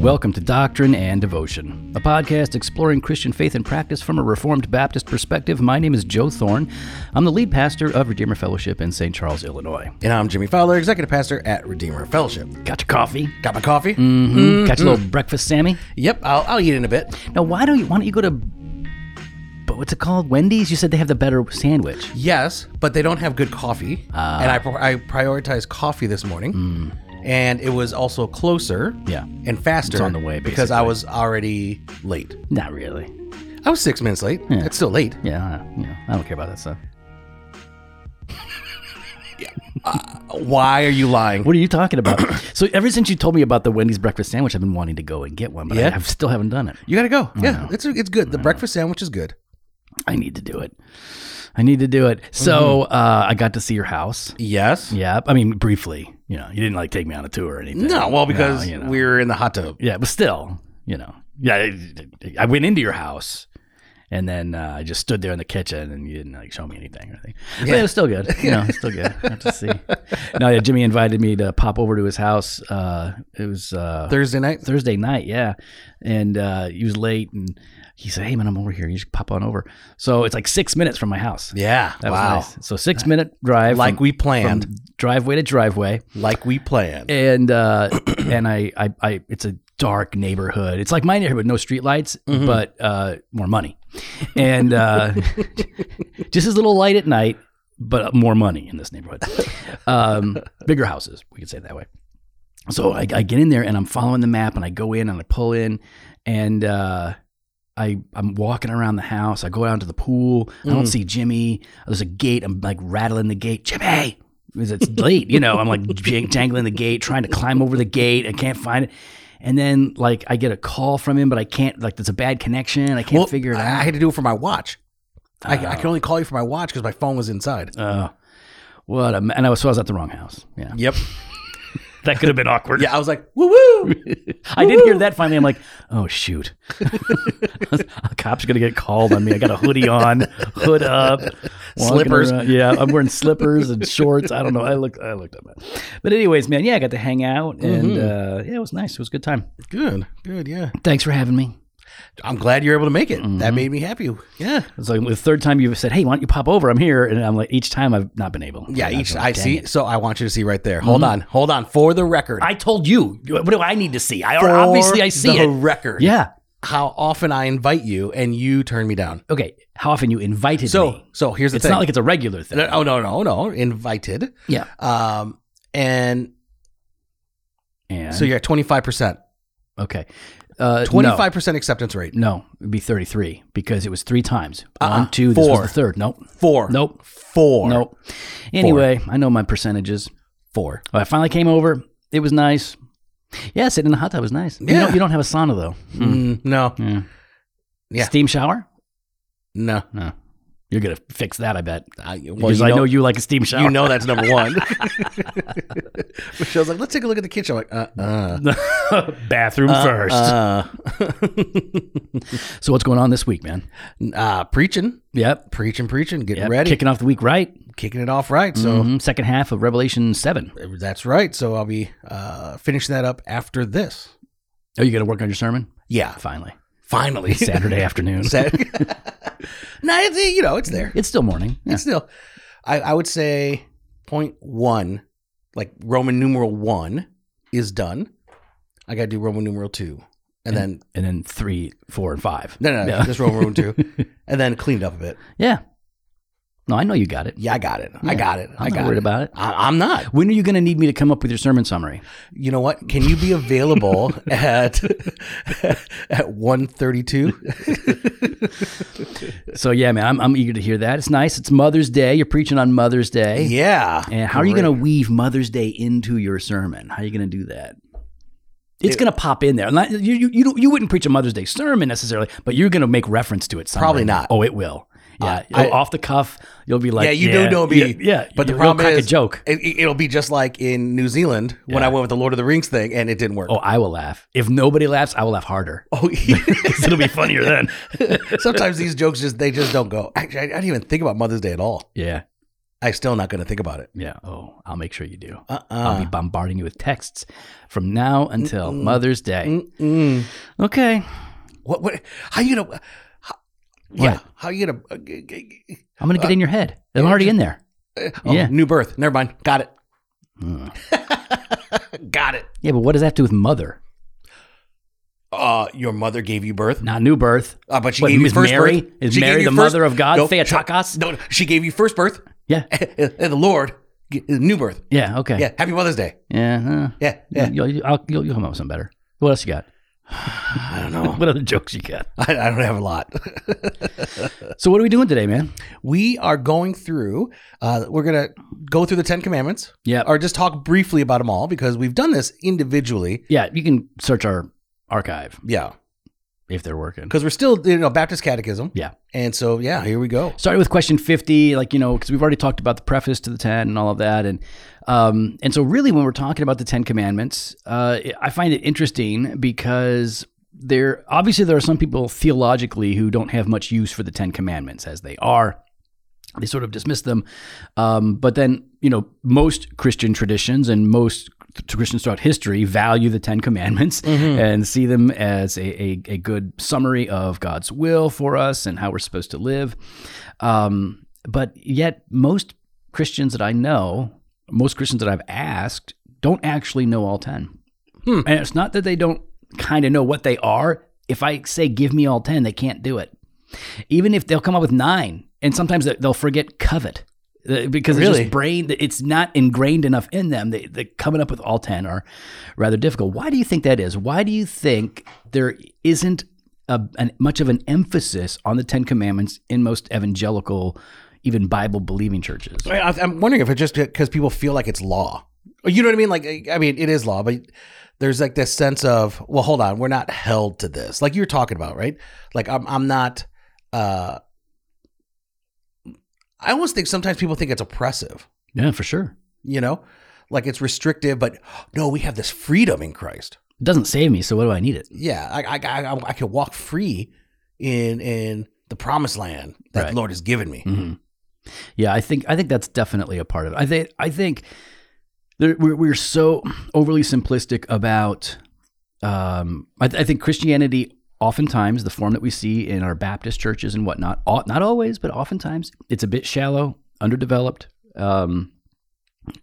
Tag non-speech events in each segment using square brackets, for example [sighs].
Welcome to Doctrine and Devotion, a podcast exploring Christian faith and practice from a Reformed Baptist perspective. My name is Joe Thorn. I'm the lead pastor of Redeemer Fellowship in St. Charles, Illinois. And I'm Jimmy Fowler, executive pastor at Redeemer Fellowship. Got your coffee? Got my coffee? Mm-hmm. Got your little breakfast, Sammy? Yep, I'll, I'll eat in a bit. Now, why don't you? Why don't you go to? What's it called? Wendy's. You said they have the better sandwich. Yes, but they don't have good coffee. Ah. and I, I prioritized coffee this morning. And it was also closer. Yeah. and faster. It's on the way, Because I was already late. Not really. I was six minutes late. It's still late. Yeah, I- yeah. I don't care about that stuff. [laughs] Why are you lying? What are you talking about? [coughs] so ever since you told me about the Wendy's breakfast sandwich, I've been wanting to go and get one, but I, Yeah? I still haven't done it. You gotta go. Yeah, it's it's good. The breakfast sandwich is good. I need to do it. I need to do it. So uh, I got to see your house. Yes. Yeah, I mean briefly. You know, you didn't like take me on a tour or anything. No, well, because you know. we were in the hot tub. yeah, but still, you know, yeah. I, I went into your house, and then uh, I just stood there in the kitchen, and you didn't like show me anything or anything. But it was still good. [laughs] You know, it's still good. I have to see. [laughs] No, yeah, Jimmy invited me to pop over to his house. Uh, it was uh, Thursday night. Thursday night, yeah. And uh, he was late, and he said, "Hey, man, I'm over here. You just pop on over." So it's like six minutes from my house. Yeah. That wow. was nice. So six minute drive, Like from- we planned. driveway to driveway, Like we planned. and uh, [clears throat] and I, I, I, it's a dark neighborhood. It's like my neighborhood, no streetlights, Mm-hmm. but uh, more money, and uh, [laughs] just as little light at night, but more money in this neighborhood. Um, bigger houses, we could say it that way. So I, I get in there and I'm following the map and I go in and I pull in and uh, I I'm walking around the house. I go down to the pool. I don't mm. see Jimmy. There's a gate. I'm like rattling the gate. Jimmy, because it's late. You know, I'm like [laughs] jang- jangling the gate, trying to climb over the gate. I can't find it. And then like I get a call from him, but I can't. Like there's a bad connection. I can't Well, figure it I, out. I had to do it for my watch. I, I oh. can only call you for my watch because my phone was inside. Oh, what a and I was so I was at the wrong house. Yeah, yep. That could have been awkward. Yeah, I was like, woo woo. [laughs] I did hear that finally. I'm like, oh shoot, [laughs] a cop's gonna get called on me. I got a hoodie on, hood up, Slippers. around. Yeah, I'm wearing slippers and shorts. I don't know. I look, I looked up. But anyways, man, yeah, I got to hang out and uh, yeah, it was nice. It was a good time. good, good. Yeah. Thanks for having me. I'm glad you're able to make it. Mm-hmm. That made me happy. Yeah. It's like the third time you've said, "Hey, why don't you pop over? I'm here," and I'm like, each time I've not been able. Yeah. And Each I see. it." So I want you to see right there. Hold on. Hold on. For the record. I told you. What do I need to see? I For obviously I see the it. record. Yeah. How often I invite you and you turn me down. Okay. How often you invited So me? so here's the It's thing. It's not like it's a regular thing. oh no no no invited. Yeah. Um and And so you're at 25 percent. okay. Uh, 25 percent acceptance rate. No, it'd be 33 because it was three times. Uh-uh. One, two, this Four. was the third. Nope. Four. Nope. Four. Nope. Anyway, I know my percentages. Four. I finally came over. It was nice. Yeah, sitting in the hot tub was nice. You, Yeah. don't, you don't have a sauna though. Mm, no. Yeah. Yeah. Steam shower? No. No. You're gonna fix that, I bet. I, well, because I know, know you like a steam shower. you know that's number one. [laughs] [laughs] Michelle's like, let's take a look at the kitchen. I'm like, uh, uh, [laughs] bathroom first. uh, so what's going on this week, man? uh, preaching, Yep. preaching, preaching, getting Yep. ready, Kicking off the week right. kicking it off right. So Mhm. Second half of Revelation seven. that's right. So I'll be uh, finishing that up after this. Oh, you got to work on your sermon? Yeah, Finally, finally [laughs] Saturday [laughs] afternoon. Sat- [laughs] no, it's, eh, you know, it's there. It's still morning. Yeah. It's still, I, I would say, point one, like Roman numeral one, is done. I got to do Roman numeral two, and then and then three, four, and five. no, no, no, Yeah. just Roman numeral two, and then cleaned up a bit. Yeah. No, I know you got it. Yeah, I got it. Yeah. I got it. I'm I not got worried it. about it. I, I'm not. When are you going to need me to come up with your sermon summary? You know what? Can you be available [laughs] at at one thirty two? So yeah, man, I'm, I'm eager to hear that. It's nice. It's Mother's Day. You're preaching on Mother's Day. Yeah. And how are you going to weave Mother's Day into your sermon? How are you going to do that? It's going to pop in there. Not, you, you, you, don't- you wouldn't preach a Mother's Day sermon necessarily, but you're going to make reference to it somewhere. Probably not. Oh, it will. Yeah, I- off the cuff, you'll be like, yeah, you do know me. Yeah, yeah. but the problem crack is, a joke. It, it'll be just like in New Zealand when Yeah. I went with the Lord of the Rings thing, and it didn't work. Oh, I will laugh. If nobody laughs, I will laugh harder. [laughs] Oh, [laughs] It'll be funnier then. [laughs] sometimes these jokes just they just don't go. Actually, I, I didn't even think about Mother's Day at all. Yeah, I'm still not going to think about it. yeah. Oh, I'll make sure you do. Uh I'll be uh bombarding you with texts from now until Mother's Day. Mm-mm. Okay. What? What? How you gonna? Yeah. What? How you gonna? Uh, I'm going to get in your head. I'm already in there. oh, Yeah. New birth. Never mind. Got it. Mm. [laughs] Got it. Yeah, but what does that have to do with mother? Uh, your mother gave you birth. Not new birth. Uh, but she What, gave you first Mary- birth. is She Mary the first- mother of God, No, Theotokos? No, she gave you first birth, Yeah. and [laughs] the Lord, new birth. Yeah. Okay. Yeah. Happy Mother's Day. Yeah. huh. Yeah. Yeah. You'll, you'll, I'll- you'll, you'll come up with some better. What else you got? [sighs] I don't know. [laughs] What other jokes you got? I, I don't have a lot. [laughs] So what are we doing today, man? we are going through. Uh, we're gonna go through the Ten Commandments, Yeah. or just talk briefly about them all because we've done this individually. Yeah. You can search our archive Yeah. If they're working. Because we're still, you know, Baptist Catechism. Yeah. And so, yeah, here we go. started with question 50 like you know because we've already talked about the preface to the 10 and all of that and um and so really when we're talking about the 10 commandments uh i find it interesting because there obviously there are some people theologically who don't have much use for the 10 commandments as they are they sort of dismiss them um, but then you know most christian traditions and most christians throughout history value the ten commandments [laughs] and see them as a, a, a good summary of god's will for us and how we're supposed to live. Um, but yet most christians that i know most christians that i've asked don't actually know all 10 and it's not that they don't kind of know what they are. If i say give me all 10 they can't do it. Even if they'll come up with nine and sometimes they'll forget covet because it's Really? just brain it's not ingrained enough in them they, they coming up with all 10 are rather difficult why do you think that is why do you think there isn't a, an, much of an emphasis on the 10 commandments in most evangelical even bible believing churches I, I'm wondering if it's just because people feel like it's law. You know what I mean? Like, I mean, it is law, but there's like this sense of, well, hold on, we're not held to this. Like you're talking about, right? Like I'm, I'm not. uh I almost think sometimes people think it's oppressive. yeah for sure You know, like it's restrictive, but [gasps] no, we have this freedom in Christ. it doesn't save me so what do i need it Yeah, I, I, I, I can walk free in in the promised land that Right. the Lord has given me. hmm Yeah, I think I think that's definitely a part of it. I think I think there, we're we're so overly simplistic about. Um, I, th- I think Christianity, oftentimes, the form that we see in our Baptist churches and whatnot, not always, but oftentimes, it's a bit shallow, underdeveloped. Um,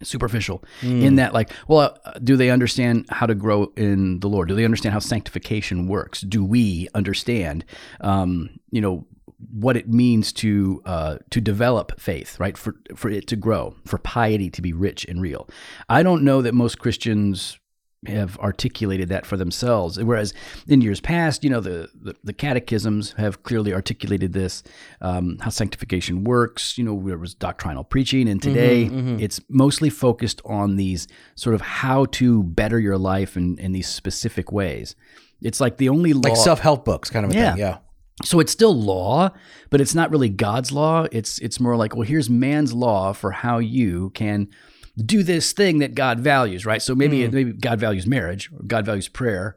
superficial in that like well uh, do they understand how to grow in the lord? Do they understand how sanctification works? Do we understand um you know what it means to uh to develop faith right? For for it to grow for piety to be rich and real. I don't know that most christians have articulated that for themselves. Whereas in years past, you know, the, the, the catechisms have clearly articulated this, um, how sanctification works. You know, there was doctrinal preaching, and today it's mostly focused on these sort of how to better your life in, in these specific ways. It's like the only law. Like self help books, kind of a Yeah. thing. Yeah. So it's still law, but it's not really God's law. It's it's more like, well, here's man's law for how you can do this thing that God values, right? So maybe mm-hmm. maybe God values marriage or God values prayer.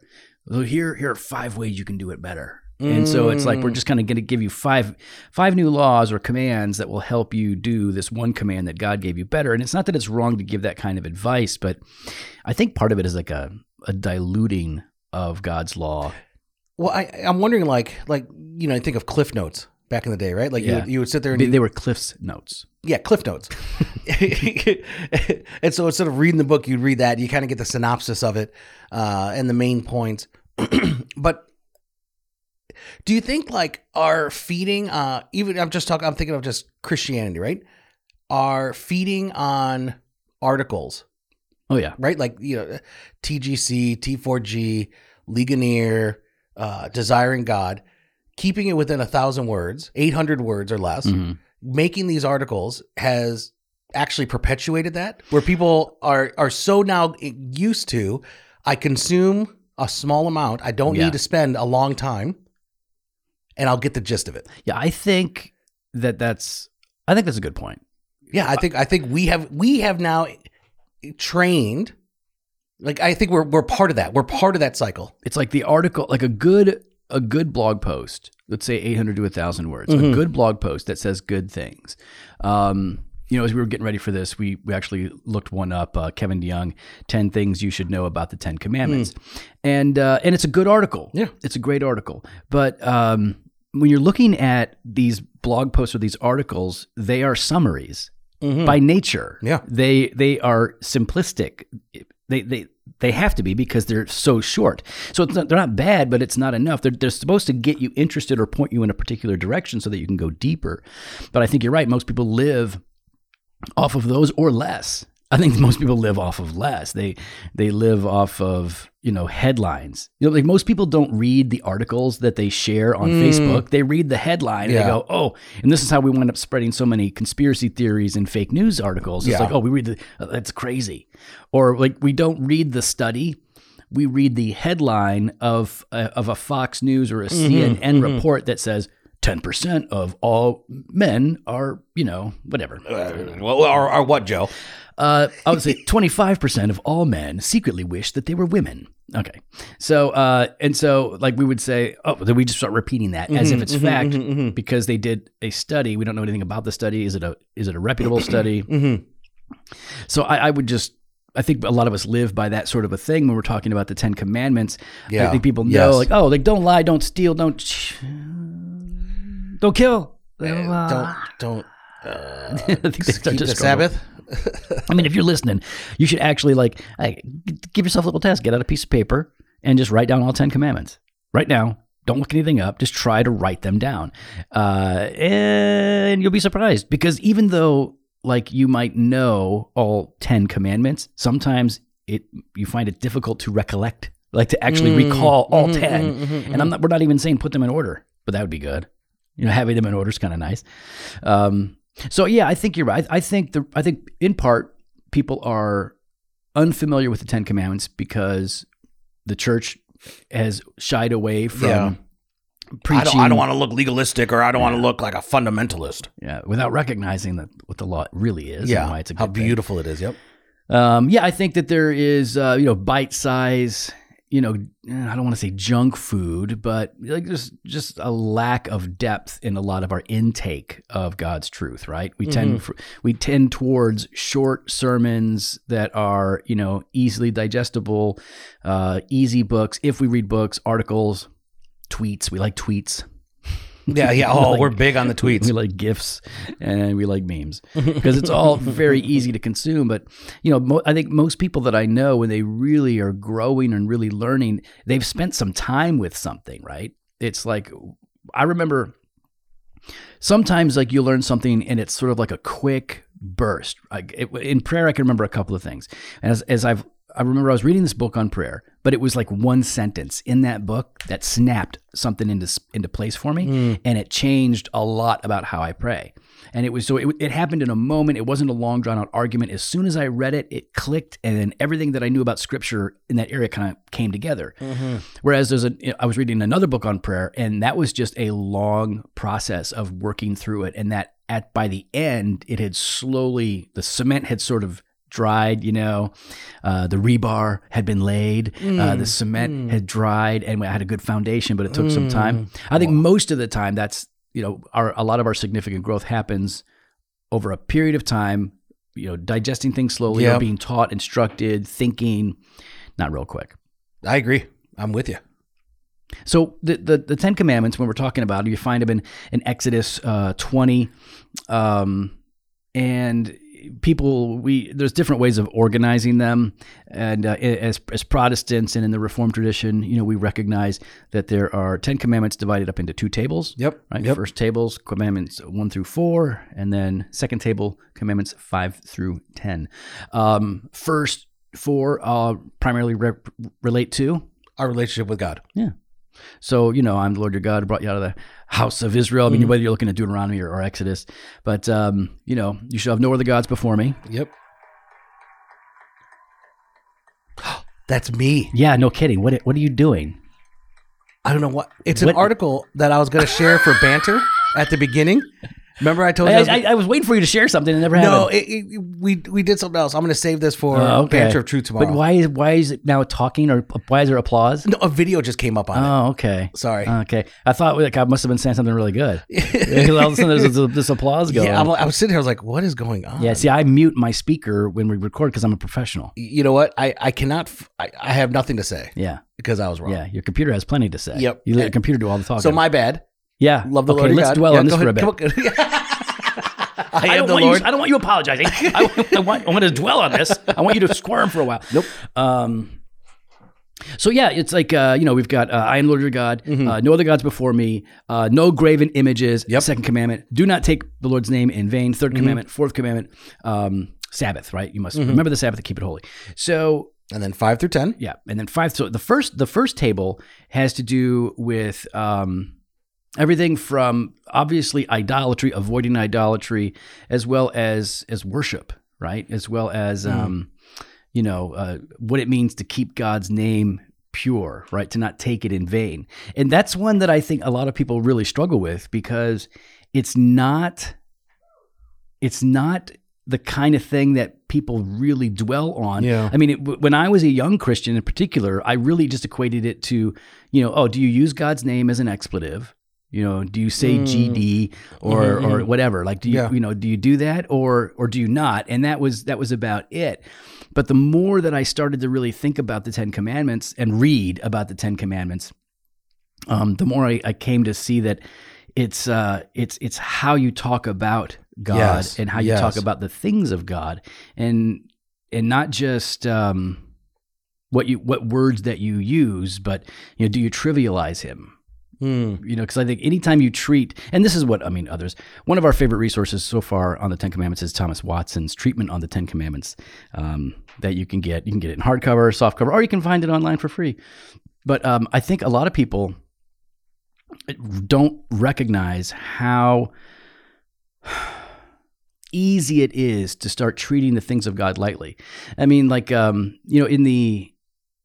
So here here are five ways you can do it better. And so it's like we're mm. just kind of going to give you five five new laws or commands that will help you do this one command that God gave you better. And it's not that it's wrong to give that kind of advice, but I think part of it is like a a diluting of God's law. Well, I, I'm wondering, like, like you know, I think of Cliff Notes back in the day, right? Like you, Yeah. would, you would sit there and They, do, they were Cliff's notes. Yeah, Cliff Notes. [laughs] and so instead of reading the book, you'd read that. You kind of get the synopsis of it uh, and the main points. [clears throat] but do you think like our feeding, uh, even I'm just talking, I'm thinking of just Christianity, right? Are feeding on articles Oh yeah. right? Like you know, TGC, T4G, Ligonier, uh, Desiring God, keeping it within a thousand words, eight hundred words or less. Mhm. Making these articles has actually perpetuated that, where people are are so now used to. I consume a small amount. I don't Yeah. need to spend a long time, and I'll get the gist of it. Yeah, I think that that's I think that's a good point. Yeah, I think I think we have we have now trained. Like I think we're we're part of that. We're part of that cycle. It's like the article, like a good a good blog post. Let's say 800 to 1,000 words. A good blog post that says good things. Um, you know, as we were getting ready for this, we we actually looked one up. Uh, Kevin DeYoung, 10 things you should know about the Ten Commandments, and uh, and it's a good article. Yeah. it's a great article. But um, when you're looking at these blog posts or these articles, they are summaries by nature. Yeah. They they are simplistic. They they they have to be because they're so short. So not, they're not bad, but it's not enough. They're, they're supposed to get you interested or point you in a particular direction so that you can go deeper. But I think you're right. Most people live off of those or less. I think most people live off of less. They they live off of you know headlines. You know, like most people don't read the articles that they share on hmm. Facebook. They read the headline and Yeah. they go, "Oh," and this is how we wind up spreading so many conspiracy theories and fake news articles. It's Yeah. like, "Oh, we read the uh, that's crazy," or like we don't read the study. We read the headline of a, of a Fox News or a mm-hmm. CNN mm-hmm. report that says. 10% of all men are, you know, whatever. Uh, well, or, or what, Joe? Uh, I would say [laughs] 25% of all men secretly wish that they were women. Okay. So, uh, and so, like, we would say, oh, then we just start repeating that as if mm-hmm, it's mm-hmm, fact mm-hmm, because they did a study. We don't know anything about the study. Is it a, is it a reputable [clears throat] study? So, I, I would just, I think a lot of us live by that sort of a thing when we're talking about the Ten Commandments. Yeah. I think people know, Yes. like, oh, like, don't lie, don't steal, don't, ch- don't kill. Eh, don't uh, don't [laughs] uh, I think they keep the struggle. Sabbath. I mean, if you're listening, you should actually like give yourself a little test. Get out a piece of paper and just write down all ten commandments right now. Don't look anything up. Just try to write them down, uh, and you'll be surprised because even though like you might know all ten commandments, sometimes it you find it difficult to recollect, like to actually mm, recall all mm-hmm, 10 mm-hmm, mm-hmm, And I'm not. We're not even saying put them in order, but that would be good. You know, having them in order is kind of nice. Um, so yeah, I think you're right. I think the I think in part people are unfamiliar with the Ten Commandments because the church has shied away from Yeah. preaching. I don't I don't want to look legalistic or I don't want to look like a fundamentalist. yeah, without recognizing that what the law really is. and why it's a how good thing. beautiful it is. Yep. Um, yeah, I think that there is, uh, you know, bite size, you know, I don't want to say junk food, but like there's just a lack of depth in a lot of our intake of God's truth, right? We tend we tend towards short sermons that are, you know, easily digestible, uh, easy books. If we read books, articles, tweets, we like tweets. Yeah, yeah. Oh, we're big on the tweets. We like gifs and we like memes because it's all very easy to consume. But you know, mo- I think most people that I know, when they really are growing and really learning, they've spent some time with something, right? It's like I remember sometimes like you learn something and it's sort of like a quick burst. Like it, in prayer, I can remember a couple of things. As as I've I remember I was reading this book on prayer, but it was like one sentence in that book that snapped something into into place for me, hmm. and it changed a lot about how I pray. And it was so it, it happened in a moment. It wasn't a long drawn out argument. As soon as I read it, it clicked, and then everything that I knew about Scripture in that area kind of came together. Mm-hmm. Whereas there's a I was reading another book on prayer, and that was just a long process of working through it, and that at by the end it had slowly the cement had sort of dried you know uh, the rebar had been laid uh, the cement had dried and I had a good foundation but it took some time. I think most of the time that's you know our a lot of our significant growth happens over a period of time you know digesting things slowly or Yep. being taught instructed thinking. Not real quick. I agree. I'm with you. so the, the the Ten Commandments, when we're talking about it, you find them in, in Exodus uh, twenty, um, and people we there's different ways of organizing them, and uh, as as Protestants and in the Reformed tradition, you know, we recognize that there are Ten Commandments divided up into two tables. Yep. Right. Yep. First tables commandments one through four, and then second table commandments five through ten. Um, first four uh, primarily re- relate to Our relationship with God. So, you know, I'm the Lord your God, who brought you out of the house of Israel. I mean, whether you're looking at Deuteronomy or, or Exodus, but, um, you know, you shall have no other gods before me. Yep. [gasps] That's me. Yeah, no kidding. What, what are you doing? I don't know what. It's an article that I was going to share for banter at the beginning, Remember I told you. I, I was- I, I was waiting for you to share something and it never no, happened. it, it, we we did something else. I'm going to save this for Oh, okay. Banter of Truth tomorrow. But why is why is it now talking or why is there applause? No, a video just came up on it. Oh, okay. Sorry. Okay. I thought like I must have been saying something really good. [laughs] All of a sudden there's this, this applause going. yeah, I'm, I was sitting here. I was like, "What is going on?" Yeah, see, I mute my speaker when we record because I'm a professional. You know what? I I cannot. F- I, I have nothing to say Yeah, because I was wrong. yeah. Your computer has plenty to say. Yep. You let your computer do all the talking. So my bad. Yeah. Love the okay, Lord. let's God. dwell Yeah, on this go for a bit. [laughs] I, I don't, want Lord. you, I don't want you apologizing. [laughs] I, I want, I want to dwell on this. I want you to squirm for a while. Nope. Um, so yeah, it's like uh, you know we've got uh, I am Lord your God, uh, no other gods before me, uh, no graven images. Mm-hmm. Yep. Second commandment: do not take the Lord's name in vain. 3rd commandment, fourth commandment, um, Sabbath. Right? You must Mm-hmm. remember the Sabbath and keep it holy. So and then five through ten. yeah, and then five. So the first the first table has to do with um, everything from obviously idolatry, avoiding idolatry, as well as as worship, right? As well as um, you know uh, what it means to keep God's name pure, right? To not take it in vain, and that's one that I think a lot of people really struggle with because it's not it's not the kind of thing that people really dwell on. Yeah. I mean, it, when I was a young Christian in particular, I really just equated it to, you know, oh, do you use God's name as an expletive? You know, do you say GD or or whatever? Like, do you Yeah. you know do you do that or or do you not? And that was that was about it. But the more that I started to really think about the Ten Commandments and read about the Ten Commandments, um, the more I, I came to see that it's uh, it's it's how you talk about God Yes, and how you yes. talk about the things of God, and and not just um, what you what words that you use, but you know, do you trivialize Him? Hmm. You know, because I think anytime you treat, and this is what I mean, others. One of our favorite resources so far on the Ten Commandments is Thomas Watson's treatment on the Ten Commandments um, that you can get. You can get it in hardcover, softcover, or you can find it online for free. But um, I think a lot of people don't recognize how easy it is to start treating the things of God lightly. I mean, like um, you know, in the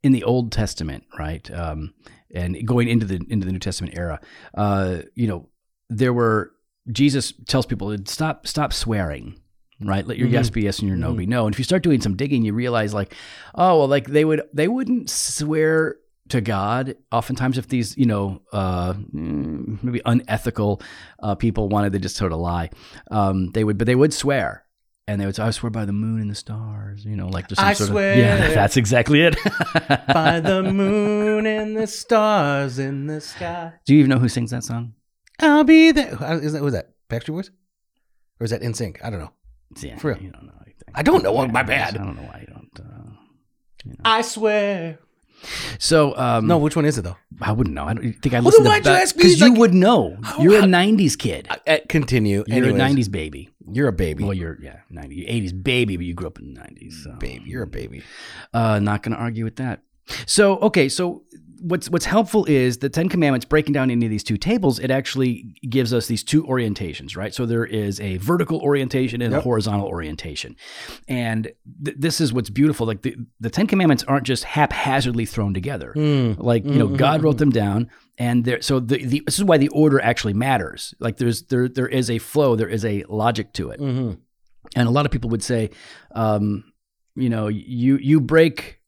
in the Old Testament, right, um, and going into the into the New Testament era, uh, you know, there were Jesus tells people to stop stop swearing. Right, let your yes be yes and your no be no. And if you start doing some digging, you realize like, oh well, like they would they wouldn't swear to God. Oftentimes, if these you know uh, maybe unethical uh, people wanted to just sort of lie, um, they would, but they would swear. And they would say, I swear by the moon and the stars, you know, like just some I sort swear. of yeah, [laughs] that's exactly it. [laughs] By the moon and the stars in the sky, Do you even know who sings that song? I'll be there. Uh, that was that Backstreet Boys, or is that NSYNC? I don't know. Yeah, For real. you don't know. anything. I don't know. My bad. I don't know why you don't. Uh... I swear. So, um, No, which one is it though? I wouldn't know. I don't think I then listen to why'd you ask me? because you Like- would know. How- You're a how- '90s kid. Uh, continue. You're Anyways, a '90s baby. You're a baby. Well, you're yeah, '90s, '80s baby, but you grew up in the '90s. So. baby. You're a baby. Uh, not going to argue with that. So okay, so what's what's helpful is the Ten Commandments breaking down into these two tables. It actually gives us these two orientations, right? So there is a vertical orientation and a horizontal orientation, and th- this is what's beautiful. Like the, the Ten Commandments aren't just haphazardly thrown together. Like you know, God wrote them down, and there. So the, the this is why the order actually matters. Like there's there there is a flow, there is a logic to it Mm-hmm. and a lot of people would say, um, you know, you you break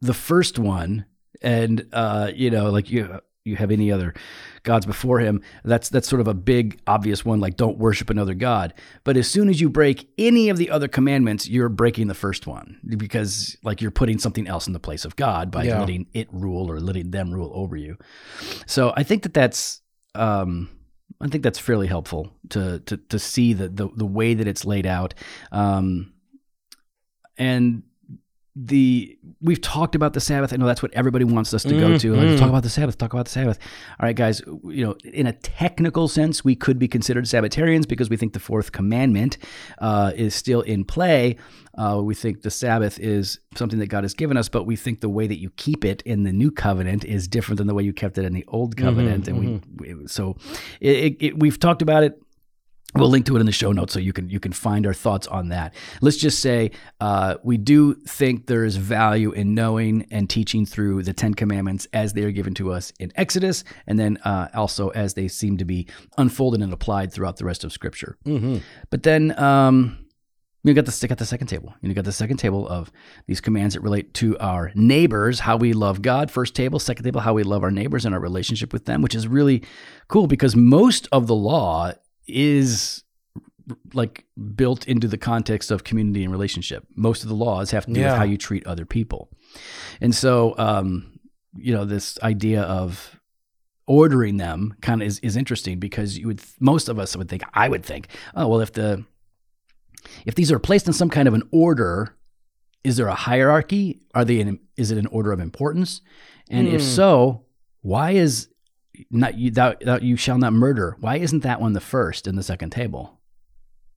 the first one, and uh, you know, like you you have any other gods before him. That's that's sort of a big obvious one, like don't worship another god. But as soon as you break any of the other commandments, you're breaking the first one because like you're putting something else in the place of God by Yeah. letting it rule or letting them rule over you. So I think that that's. Um, I think that's fairly helpful to to to see the the, the way that it's laid out, um, and the we've talked about the Sabbath. I know that's what everybody wants us to go to. Like, Mhm. talk about the Sabbath. Talk about the Sabbath. All right, guys. You know, in a technical sense, we could be considered Sabbatarians because we think the fourth commandment uh, is still in play. Uh, we think the Sabbath is something that God has given us, but we think the way that you keep it in the new covenant is different than the way you kept it in the old covenant. and we, we so it, it, it, we've talked about it We'll link to it in the show notes so you can you can find our thoughts on that. Let's just say uh, we do think there is value in knowing and teaching through the Ten Commandments as they are given to us in Exodus, and then uh, also as they seem to be unfolded and applied throughout the rest of Scripture. Mm-hmm. But then um, you got the got the second table. You got the second table of these commands that relate to our neighbors, how we love God. First table, second table, how we love our neighbors and our relationship with them, which is really cool because most of the law is like built into the context of community and relationship. Most of the laws have to do Yeah. with how you treat other people, and so um, you know this idea of ordering them kind of is, is interesting because you would most of us would think I would think oh well if the if these are placed in some kind of an order is there a hierarchy are they in is it an order of importance and if Hmm. so why is not you thou, thou you shall not murder why isn't that one the first in the second table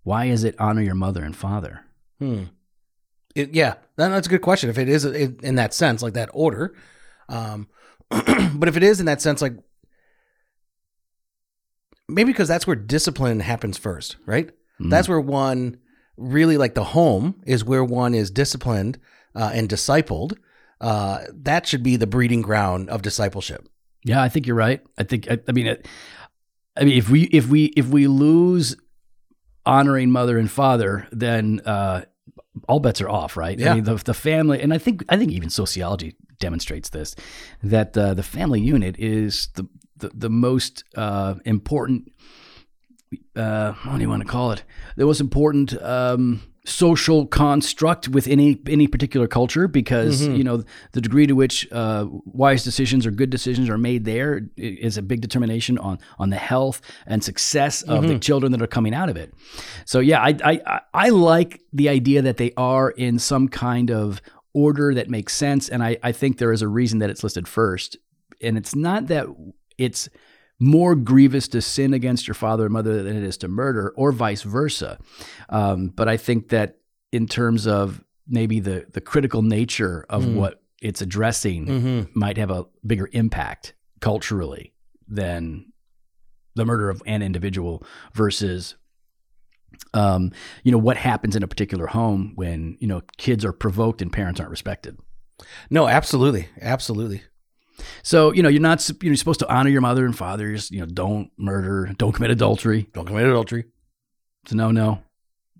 why is it honor your mother and father Hmm. It, yeah, that, that's a good question. If it is in, in that sense, like that order, um, [clears throat] but if it is in that sense, like maybe because that's where discipline happens first, right? Mm. That's where one really like the home is where one is disciplined uh, and discipled. Uh, that should be the breeding ground of discipleship. Yeah, I think you're right. I think I, I mean, it, I mean, if we if we if we lose honoring mother and father, then uh, all bets are off, right? Yeah. I mean, the the family, and I think I think even sociology demonstrates this that uh, the family unit is the the, the most uh, important. Uh, what do you want to call it? The most important um, social construct within any any particular culture, because Mhm. you know the degree to which uh, wise decisions or good decisions are made there is a big determination on on the health and success of the children that are coming out of it. So yeah, I, I I I like the idea that they are in some kind of order that makes sense, and I I think there is a reason that it's listed first, and it's not that it's more grievous to sin against your father and mother than it is to murder, or vice versa. Um, but I think that in terms of maybe the the critical nature of Mm. what it's addressing Mm-hmm. might have a bigger impact culturally than the murder of an individual versus um, you know what happens in a particular home when you know kids are provoked and parents aren't respected No, absolutely, absolutely. So you know you're not you're supposed to honor your mother and father Just, you know don't murder don't commit adultery Don't commit adultery. it's a no no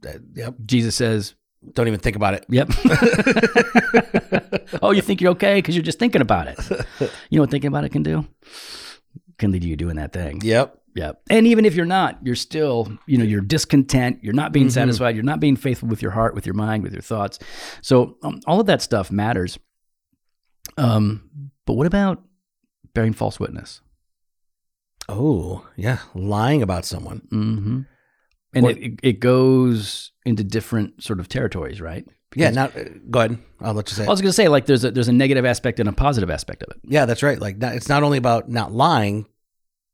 Uh, yep. jesus says Don't even think about it. Yep. [laughs] [laughs] oh, you think you're okay because you're just thinking about it. [laughs] You know what thinking about it can do? Can lead to you doing that thing. Yep. Yep. And even if you're not, you're still, you know, you're discontent. You're not being Mhm. satisfied. You're not being faithful with your heart, with your mind, with your thoughts. So um, all of that stuff matters. Um, but what about bearing false witness? Oh, yeah. Lying about someone. Mm-hmm. And Or- it, it, goes into different sort of territories, right? Yeah. Because- Not. uh, go ahead. I'll let you say. I was going to say, like, there's a there's a negative aspect and a positive aspect of it. Yeah, that's right. Like, it's not only about not lying,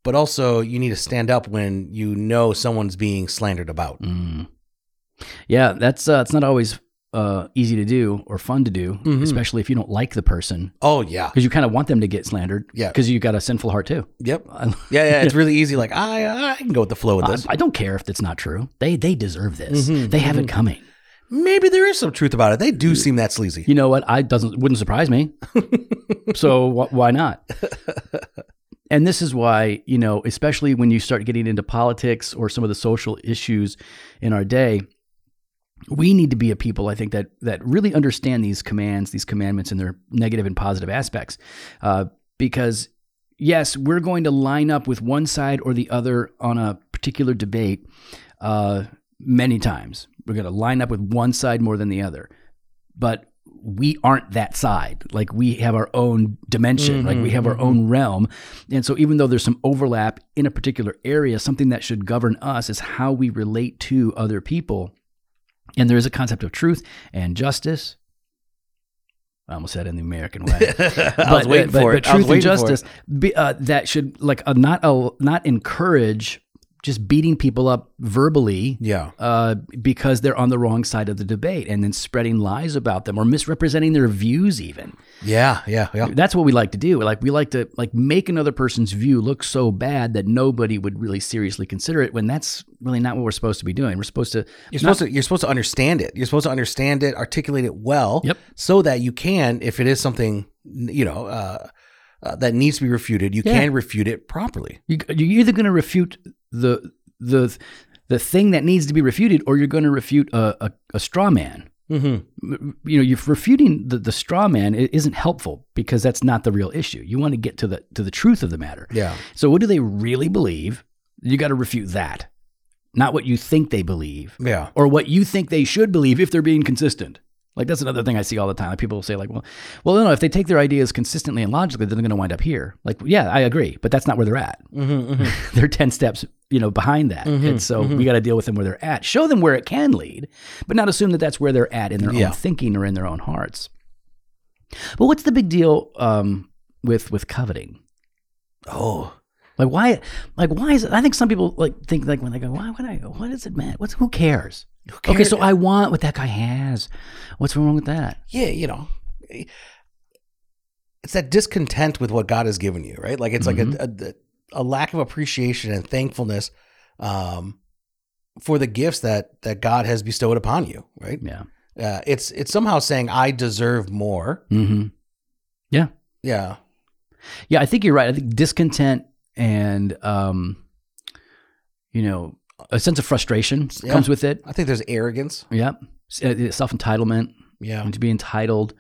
but also you need to stand up when you know someone's being slandered about. Mm. Yeah, that's uh, it's not always uh, easy to do or fun to do, Mhm. especially if you don't like the person Oh yeah. because you kind of want them to get slandered. Yeah. because you've got a sinful heart too. Yep. Yeah, yeah. It's [laughs] really easy. Like I, I can go with the flow with I, this. I don't care if it's not true. They they deserve this. Mhm, They have it mhm. coming. Maybe there is some truth about it. They do seem that sleazy. You know what? I doesn't wouldn't surprise me. [laughs] so wh- why not? And this is why, you know, especially when you start getting into politics or some of the social issues in our day, we need to be a people, I think, that that really understand these commands, these commandments, and their negative and positive aspects. Uh, because yes, we're going to line up with one side or the other on a particular debate uh, many times. We're going to line up with one side more than the other, but we aren't that side. Like we have our own dimension, like we have our Mhm, own realm. And so even though there's some overlap in a particular area, something that should govern us is how we relate to other people. And there is a concept of truth and justice. I almost said in the American way. [laughs] I was waiting but, for but it. Was truth and waiting for it. justice be, uh, that should like uh, not uh, not encourage just beating people up verbally Yeah. uh, because they're on the wrong side of the debate and then spreading lies about them or misrepresenting their views even Yeah. Yeah. Yeah. that's what we like to do like we like to like make another person's view look so bad that nobody would really seriously consider it when that's really not what we're supposed to be doing we're supposed to You're supposed to you're supposed to understand it. You're supposed to understand it, articulate it well, Yep. so that you can, if it is something you know uh, uh, that needs to be refuted, you Yeah. can refute it properly. you, you're either going to refute the the the thing that needs to be refuted or you're going to refute a, a, a straw man Mm-hmm. you know, you're refuting the, the straw man isn't helpful because that's not the real issue. You want to get to the to the truth of the matter. Yeah. So what do they really believe? You got to refute that, not what you think they believe Yeah. or what you think they should believe if they're being consistent. Like that's another thing I see all the time. Like people will say like, well, well, no, no, if they take their ideas consistently and logically, then they're going to wind up here. Like, yeah, I agree, but that's not where they're at. Mm-hmm, [laughs] they're 10 steps, you know, behind that. and so we got to deal with them where they're at. Show them where it can lead, but not assume that that's where they're at in their Yeah. own thinking or in their own hearts. But what's the big deal um, with with coveting? Oh. Like why? Like why is it? I think some people like think like when they go, why would I? What does it matter? What's who cares? Okay, cares? so I want what that guy has. What's wrong with that? Yeah. You know. It's that discontent with what God has given you, right? Like it's like a, a a lack of appreciation and thankfulness um, for the gifts that that God has bestowed upon you, right? Yeah. Uh, it's it's somehow saying I deserve more. Mm-hmm. Yeah. Yeah. Yeah, I think you're right. I think discontent and um, you know, a sense of frustration Yeah. comes with it. I think there's arrogance. Yeah, Self entitlement Yeah. and to be entitled.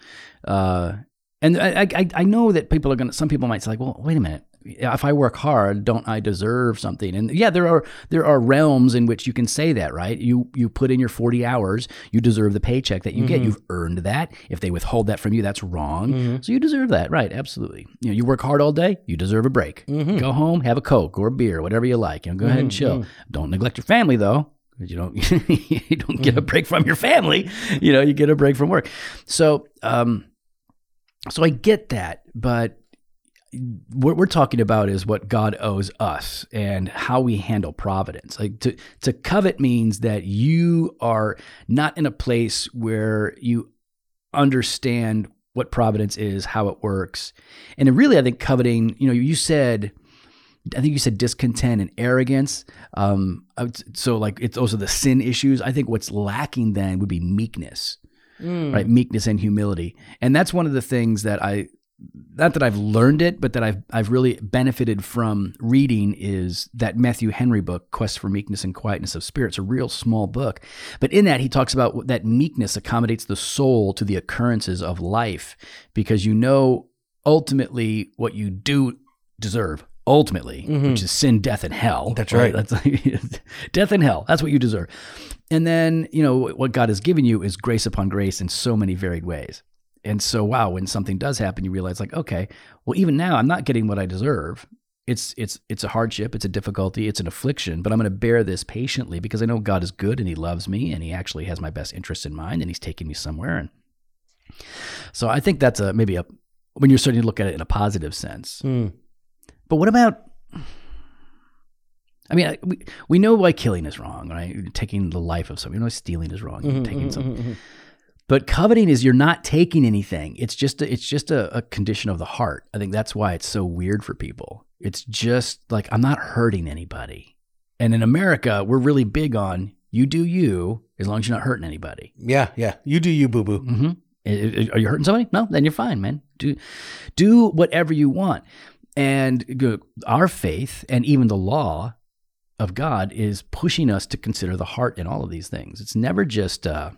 Uh, and I, I, I know that people are going to, some people might say like, well, wait a minute. If I work hard, don't I deserve something? And yeah, there are, there are realms in which you can say that, right? You, you put in your 40 hours, you deserve the paycheck that you get. Mm-hmm. You've earned that. If they withhold that from you, that's wrong. Mm-hmm. So you deserve that. Right. Absolutely. You know, you work hard all day, you deserve a break. Mm-hmm. Go home, have a Coke or a beer, whatever you like. You know, go ahead and chill. Don't neglect your family though. You don't [laughs] you don't get a break from your family. You know, you get a break from work. So um so I get that, but what we're talking about is what God owes us and how we handle providence. Like to to covet means that you are not in a place where you understand what providence is, how it works. And really I think coveting, you know, you said I think you said discontent and arrogance. Um, would, so like it's also the sin issues. I think what's lacking then would be meekness, right? Meekness and humility, and that's one of the things that I, not that I've learned it, but that I've I've really benefited from reading is that Matthew Henry book, Quest for Meekness and Quietness of Spirit. It's a real small book, but in that he talks about that meekness accommodates the soul to the occurrences of life, because you know ultimately what you do deserve ultimately, mm-hmm. which is sin, death, and hell. That's right. That's [laughs] death and hell. That's what you deserve. And then, you know, what God has given you is grace upon grace in so many varied ways. And so, wow, when something does happen, you realize like, okay, well, even now I'm not getting what I deserve. It's it's it's a hardship, it's a difficulty, it's an affliction, but I'm going to bear this patiently because I know God is good and He loves me and He actually has my best interest in mind and He's taking me somewhere. And so I think that's a maybe a when you're starting to look at it in a positive sense. Mm. But what about? I mean, we, we know why killing is wrong, right? Taking the life of somebody. We know stealing is wrong. Mm-hmm, taking something. But coveting is you're not taking anything. It's just a, it's just a, a condition of the heart. I think that's why it's so weird for people. It's just like I'm not hurting anybody. And in America, we're really big on you do you as long as you're not hurting anybody. Yeah, yeah. You do you, boo boo. Mm-hmm. Are you hurting somebody? No, then you're fine, man. Do do whatever you want. And our faith and even the law of God is pushing us to consider the heart in all of these things. It's never just uh,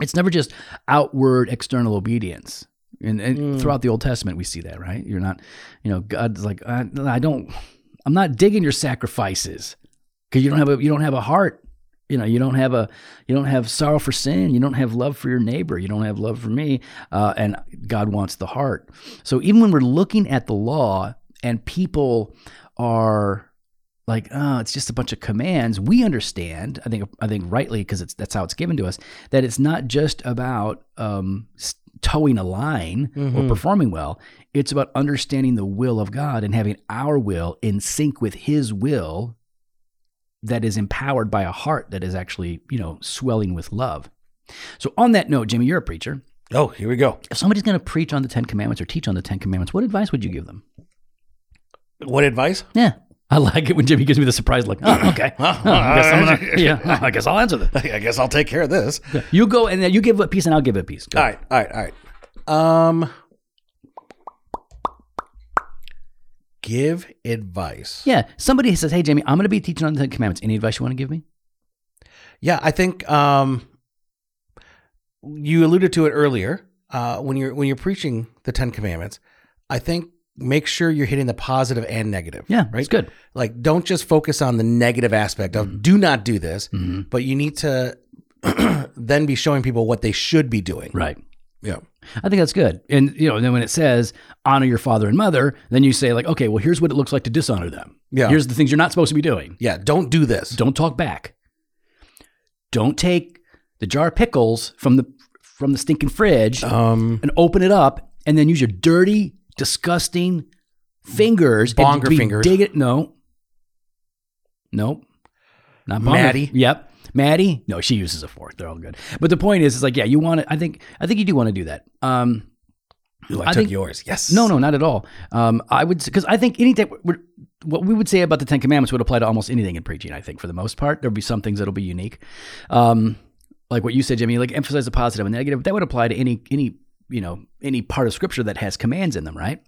it's never just outward external obedience. And, and throughout the Old Testament, we see that, right? You're not, you know, God's like, I, I don't, I'm not digging your sacrifices because you don't have a, you don't have a heart. You know, you don't have a, you don't have sorrow for sin. You don't have love for your neighbor. You don't have love for me. Uh, and God wants the heart. So even when we're looking at the law and people are like, oh, it's just a bunch of commands. We understand, I think, I think rightly because it's that's how it's given to us that it's not just about um, toeing a line or performing well. It's about understanding the will of God and having our will in sync with His will that is empowered by a heart that is actually, you know, swelling with love. So on that note, Jimmy, you're a preacher. Oh, here we go. If somebody's going to preach on the 10 commandments or teach on the 10 commandments, what advice would you give them? What advice? Yeah. I like it when Jimmy gives me the surprise look. Oh, okay. [laughs] Oh, I guess I'm gonna, [laughs] yeah, I guess I'll answer this. [laughs] I guess I'll take care of this. You go and then you give a piece and I'll give a piece. Go. All right, all right, all right. Um, give advice. Yeah. Somebody says, Hey, Jamie, I'm going to be teaching on the Ten Commandments. Any advice you want to give me? Yeah, I think um, you alluded to it earlier. Uh, when you're when you're preaching the Ten Commandments, I think make sure you're hitting the positive and negative. Yeah. right. It's good. Like, don't just focus on the negative aspect of do not do this, Mm-hmm. but you need to [clears throat] then be showing people what they should be doing. Right. Yeah. I think that's good. And, you know, then when it says honor your father and mother, then you say, like, okay, well, here's what it looks like to dishonor them. Yeah. Here's the things you're not supposed to be doing. Yeah. Don't do this. Don't talk back. Don't take the jar of pickles from the from the stinking fridge Um, and open it up and then use your dirty, disgusting fingers. Bonger fingers. Dig it. No. Nope. Not bonger. Maddie? Yep. Maddie. No, she uses a fork. They're all good. But the point is, it's like, yeah, you want to. I think. I think you do want to do that. Um, ooh, I, I took think- yours. Yes. no, no, not at all. Um, I would because I think anything what we would say about the Ten Commandments would apply to almost anything in preaching. I think for the most part, there'll be some things that'll be unique, um, like what you said, Jimmy. Like emphasize the positive and negative. That would apply to any any you know any part of Scripture that has commands in them, right?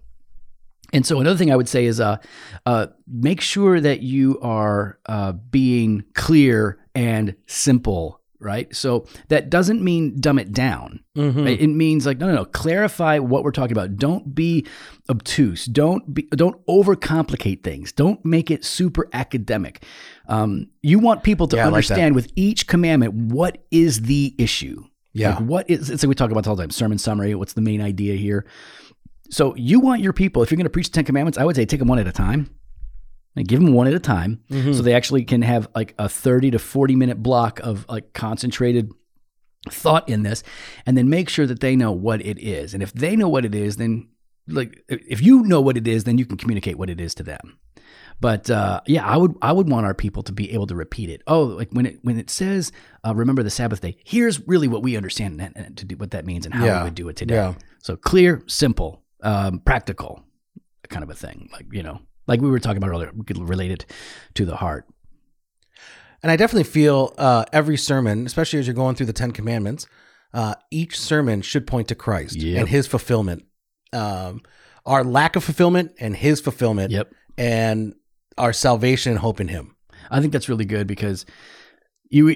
And so another thing I would say is, uh, uh, make sure that you are uh, being clear and simple, right? So that doesn't mean dumb it down. Mhm. Right? It means like no, no, no. Clarify what we're talking about. Don't be obtuse. Don't be. Don't overcomplicate things. Don't make it super academic. Um, you want people to Yeah, I like understand with each commandment what is the issue. Yeah. Like what is? It's like we talk about all the time. Sermon summary. What's the main idea here? So you want your people. If you're going to preach the Ten Commandments, I would say take them one at a time. And give them one at a time, Mm-hmm. so they actually can have like a 30 to 40 minute block of like concentrated thought in this and then make sure that they know what it is and if they know what it is then like if you know what it is then you can communicate what it is to them but uh, yeah i would i would want our people to be able to repeat it oh like when it when it says uh, remember the sabbath day here's really what we understand and, and to do what that means and how Yeah. we would do it today Yeah. so clear simple um, practical kind of a thing like you know like we were talking about earlier we could relate it to the heart And I definitely feel uh, every sermon, especially as you're going through the Ten Commandments, uh, each sermon should point to Christ Yep. and His fulfillment, um, our lack of fulfillment and His fulfillment, yep and our salvation and hope in Him. I think that's really good because you,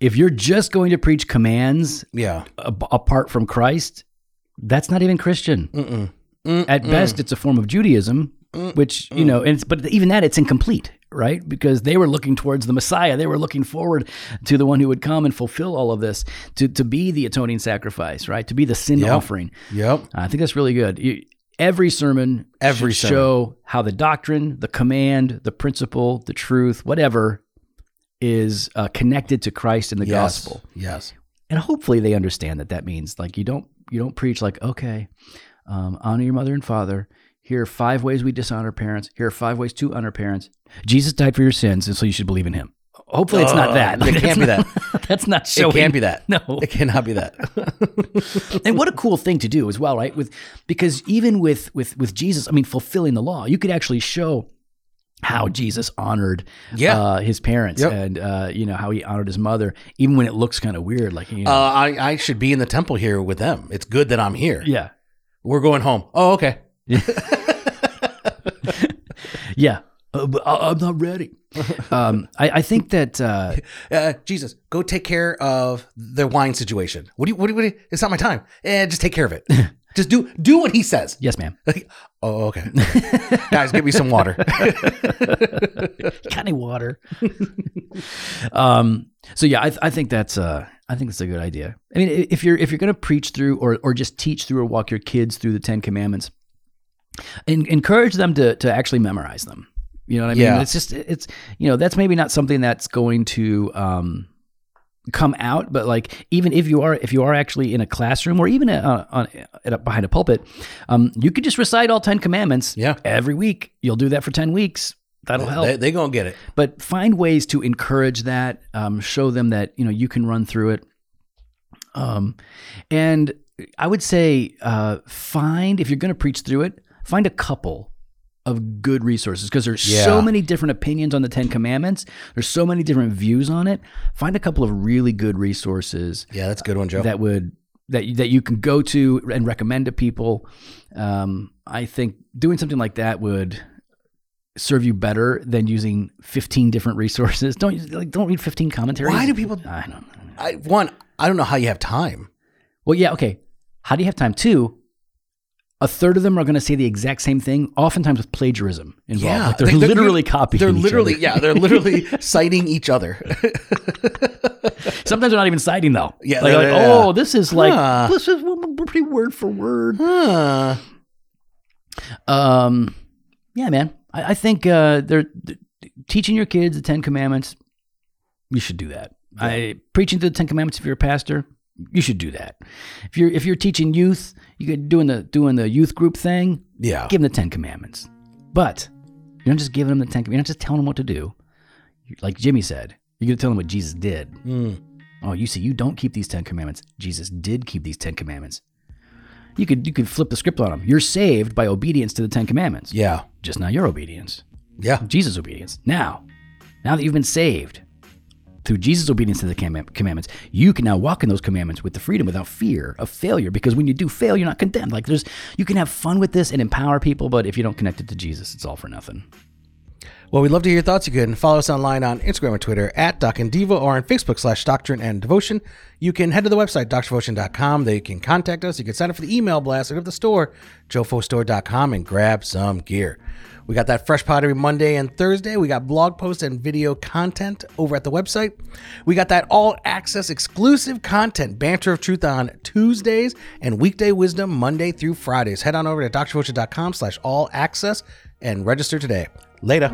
if you're just going to preach commands Yeah. a- apart from Christ, that's not even Christian. Mm-mm. Mm-mm. At best, it's a form of Judaism, which you know, and it's, but even that, it's incomplete, right? Because they were looking towards the Messiah, they were looking forward to the one who would come and fulfill all of this, to to be the atoning sacrifice, right? To be the sin Yep. offering. Yep. I think that's really good. You, every sermon Every sermon. show how the doctrine, the command, the principle, the truth, whatever is uh, connected to Christ and the yes. gospel. Yes. And hopefully they understand that that means like you don't you don't preach like okay, um, honor your mother and father. Here are five ways we dishonor parents. Here are five ways to honor parents. Jesus died for your sins, and so you should believe in Him. Hopefully, it's not that. it can't be that. [laughs] That's not showing. it can't be that. No, It cannot be that. [laughs] and what a cool thing to do as well, right? With because even with with with Jesus, I mean, fulfilling the law, you could actually show how Jesus honored Yeah. uh, his parents Yep. and uh, you know how he honored his mother, even when it looks kind of weird, like you know, uh, I, I should be in the temple here with them. It's good that I'm here. yeah, We're going home. Oh, okay. yeah. [laughs] Uh, I, I'm not ready. [laughs] um, I, I think that uh, [laughs] Uh, Jesus, go take care of the wine situation. What do you? What do you? What do you it's not my time. Eh, just take care of it. [laughs] just do do what he says. yes, ma'am. oh, okay. Guys, give me some water. Got any water? um, so yeah, I, I think that's uh, I think that's a good idea. I mean, if you're if you're going to preach through or or just teach through or walk your kids through the Ten Commandments, encourage them to to actually memorize them. You know what I mean? Yeah. It's just it's you know that's maybe not something that's going to um, come out, but like even if you are if you are actually in a classroom or even at, uh, on, a, behind a pulpit, um, you could just recite all ten commandments. Yeah. every week. You'll do that for ten weeks. that'll help. They, they gonna get it. but find ways to encourage that um, show them that you know you can run through it um, and i would say uh, find if you're going to preach through it find a couple of good resources because there's Yeah. so many different opinions on the 10 commandments there's so many different views on it find a couple of really good resources Yeah, that's a good one, Joe. that would that you, that you can go to and recommend to people. Um, I think doing something like that would serve you better than using 15 different resources. Don't like don't read 15 commentaries. Why do people? I don't know. I one. I don't know how you have time. Well, yeah, okay. How do you have time? Two, a third of them are going to say the exact same thing, oftentimes with plagiarism involved. Yeah, like they're, they- they're- literally copying. They're literally yeah. They're literally [laughs] citing each other. [laughs] Sometimes they're not even citing though. Yeah, like, yeah, like, yeah. oh, this is like Huh. this is pretty word for word. huh. Um, yeah, man. I, I think uh, they're, th- teaching your kids the Ten Commandments. You should do that. I preaching to the Ten Commandments if you're a pastor. You should do that. If you're if you're teaching youth, you could doing the doing the youth group thing. Yeah. Give them the Ten Commandments. But you're not just giving them the Ten. You're not just telling them what to do. Like Jimmy said, you're gonna tell them what Jesus did. Mm. Oh, you see, you don't keep these Ten Commandments. Jesus did keep these Ten Commandments. You could you could flip the script on them. You're saved by obedience to the Ten Commandments Yeah. just not your obedience, Yeah. Jesus' obedience. Now, now that you've been saved through Jesus' obedience to the commandments, you can now walk in those commandments with the freedom without fear of failure. Because when you do fail, you're not condemned. Like there's, you can have fun with this and empower people, but if you don't connect it to Jesus, it's all for nothing. Well, we'd love to hear your thoughts. You can follow us online on Instagram and Twitter at Doc and Diva or on Facebook slash Doctrine and Devotion. You can head to the website, doctrinedevotion.com. There you can contact us. You can sign up for the email blast. Or go to the store, jofostore.com, and grab some gear. We got that fresh pot every Monday and Thursday. We got blog posts and video content over at the website. We got that all access exclusive content, Banter of Truth on Tuesdays and Weekday Wisdom Monday through Fridays. Head on over to doctrinedevotion.com slash all access and register today. Later.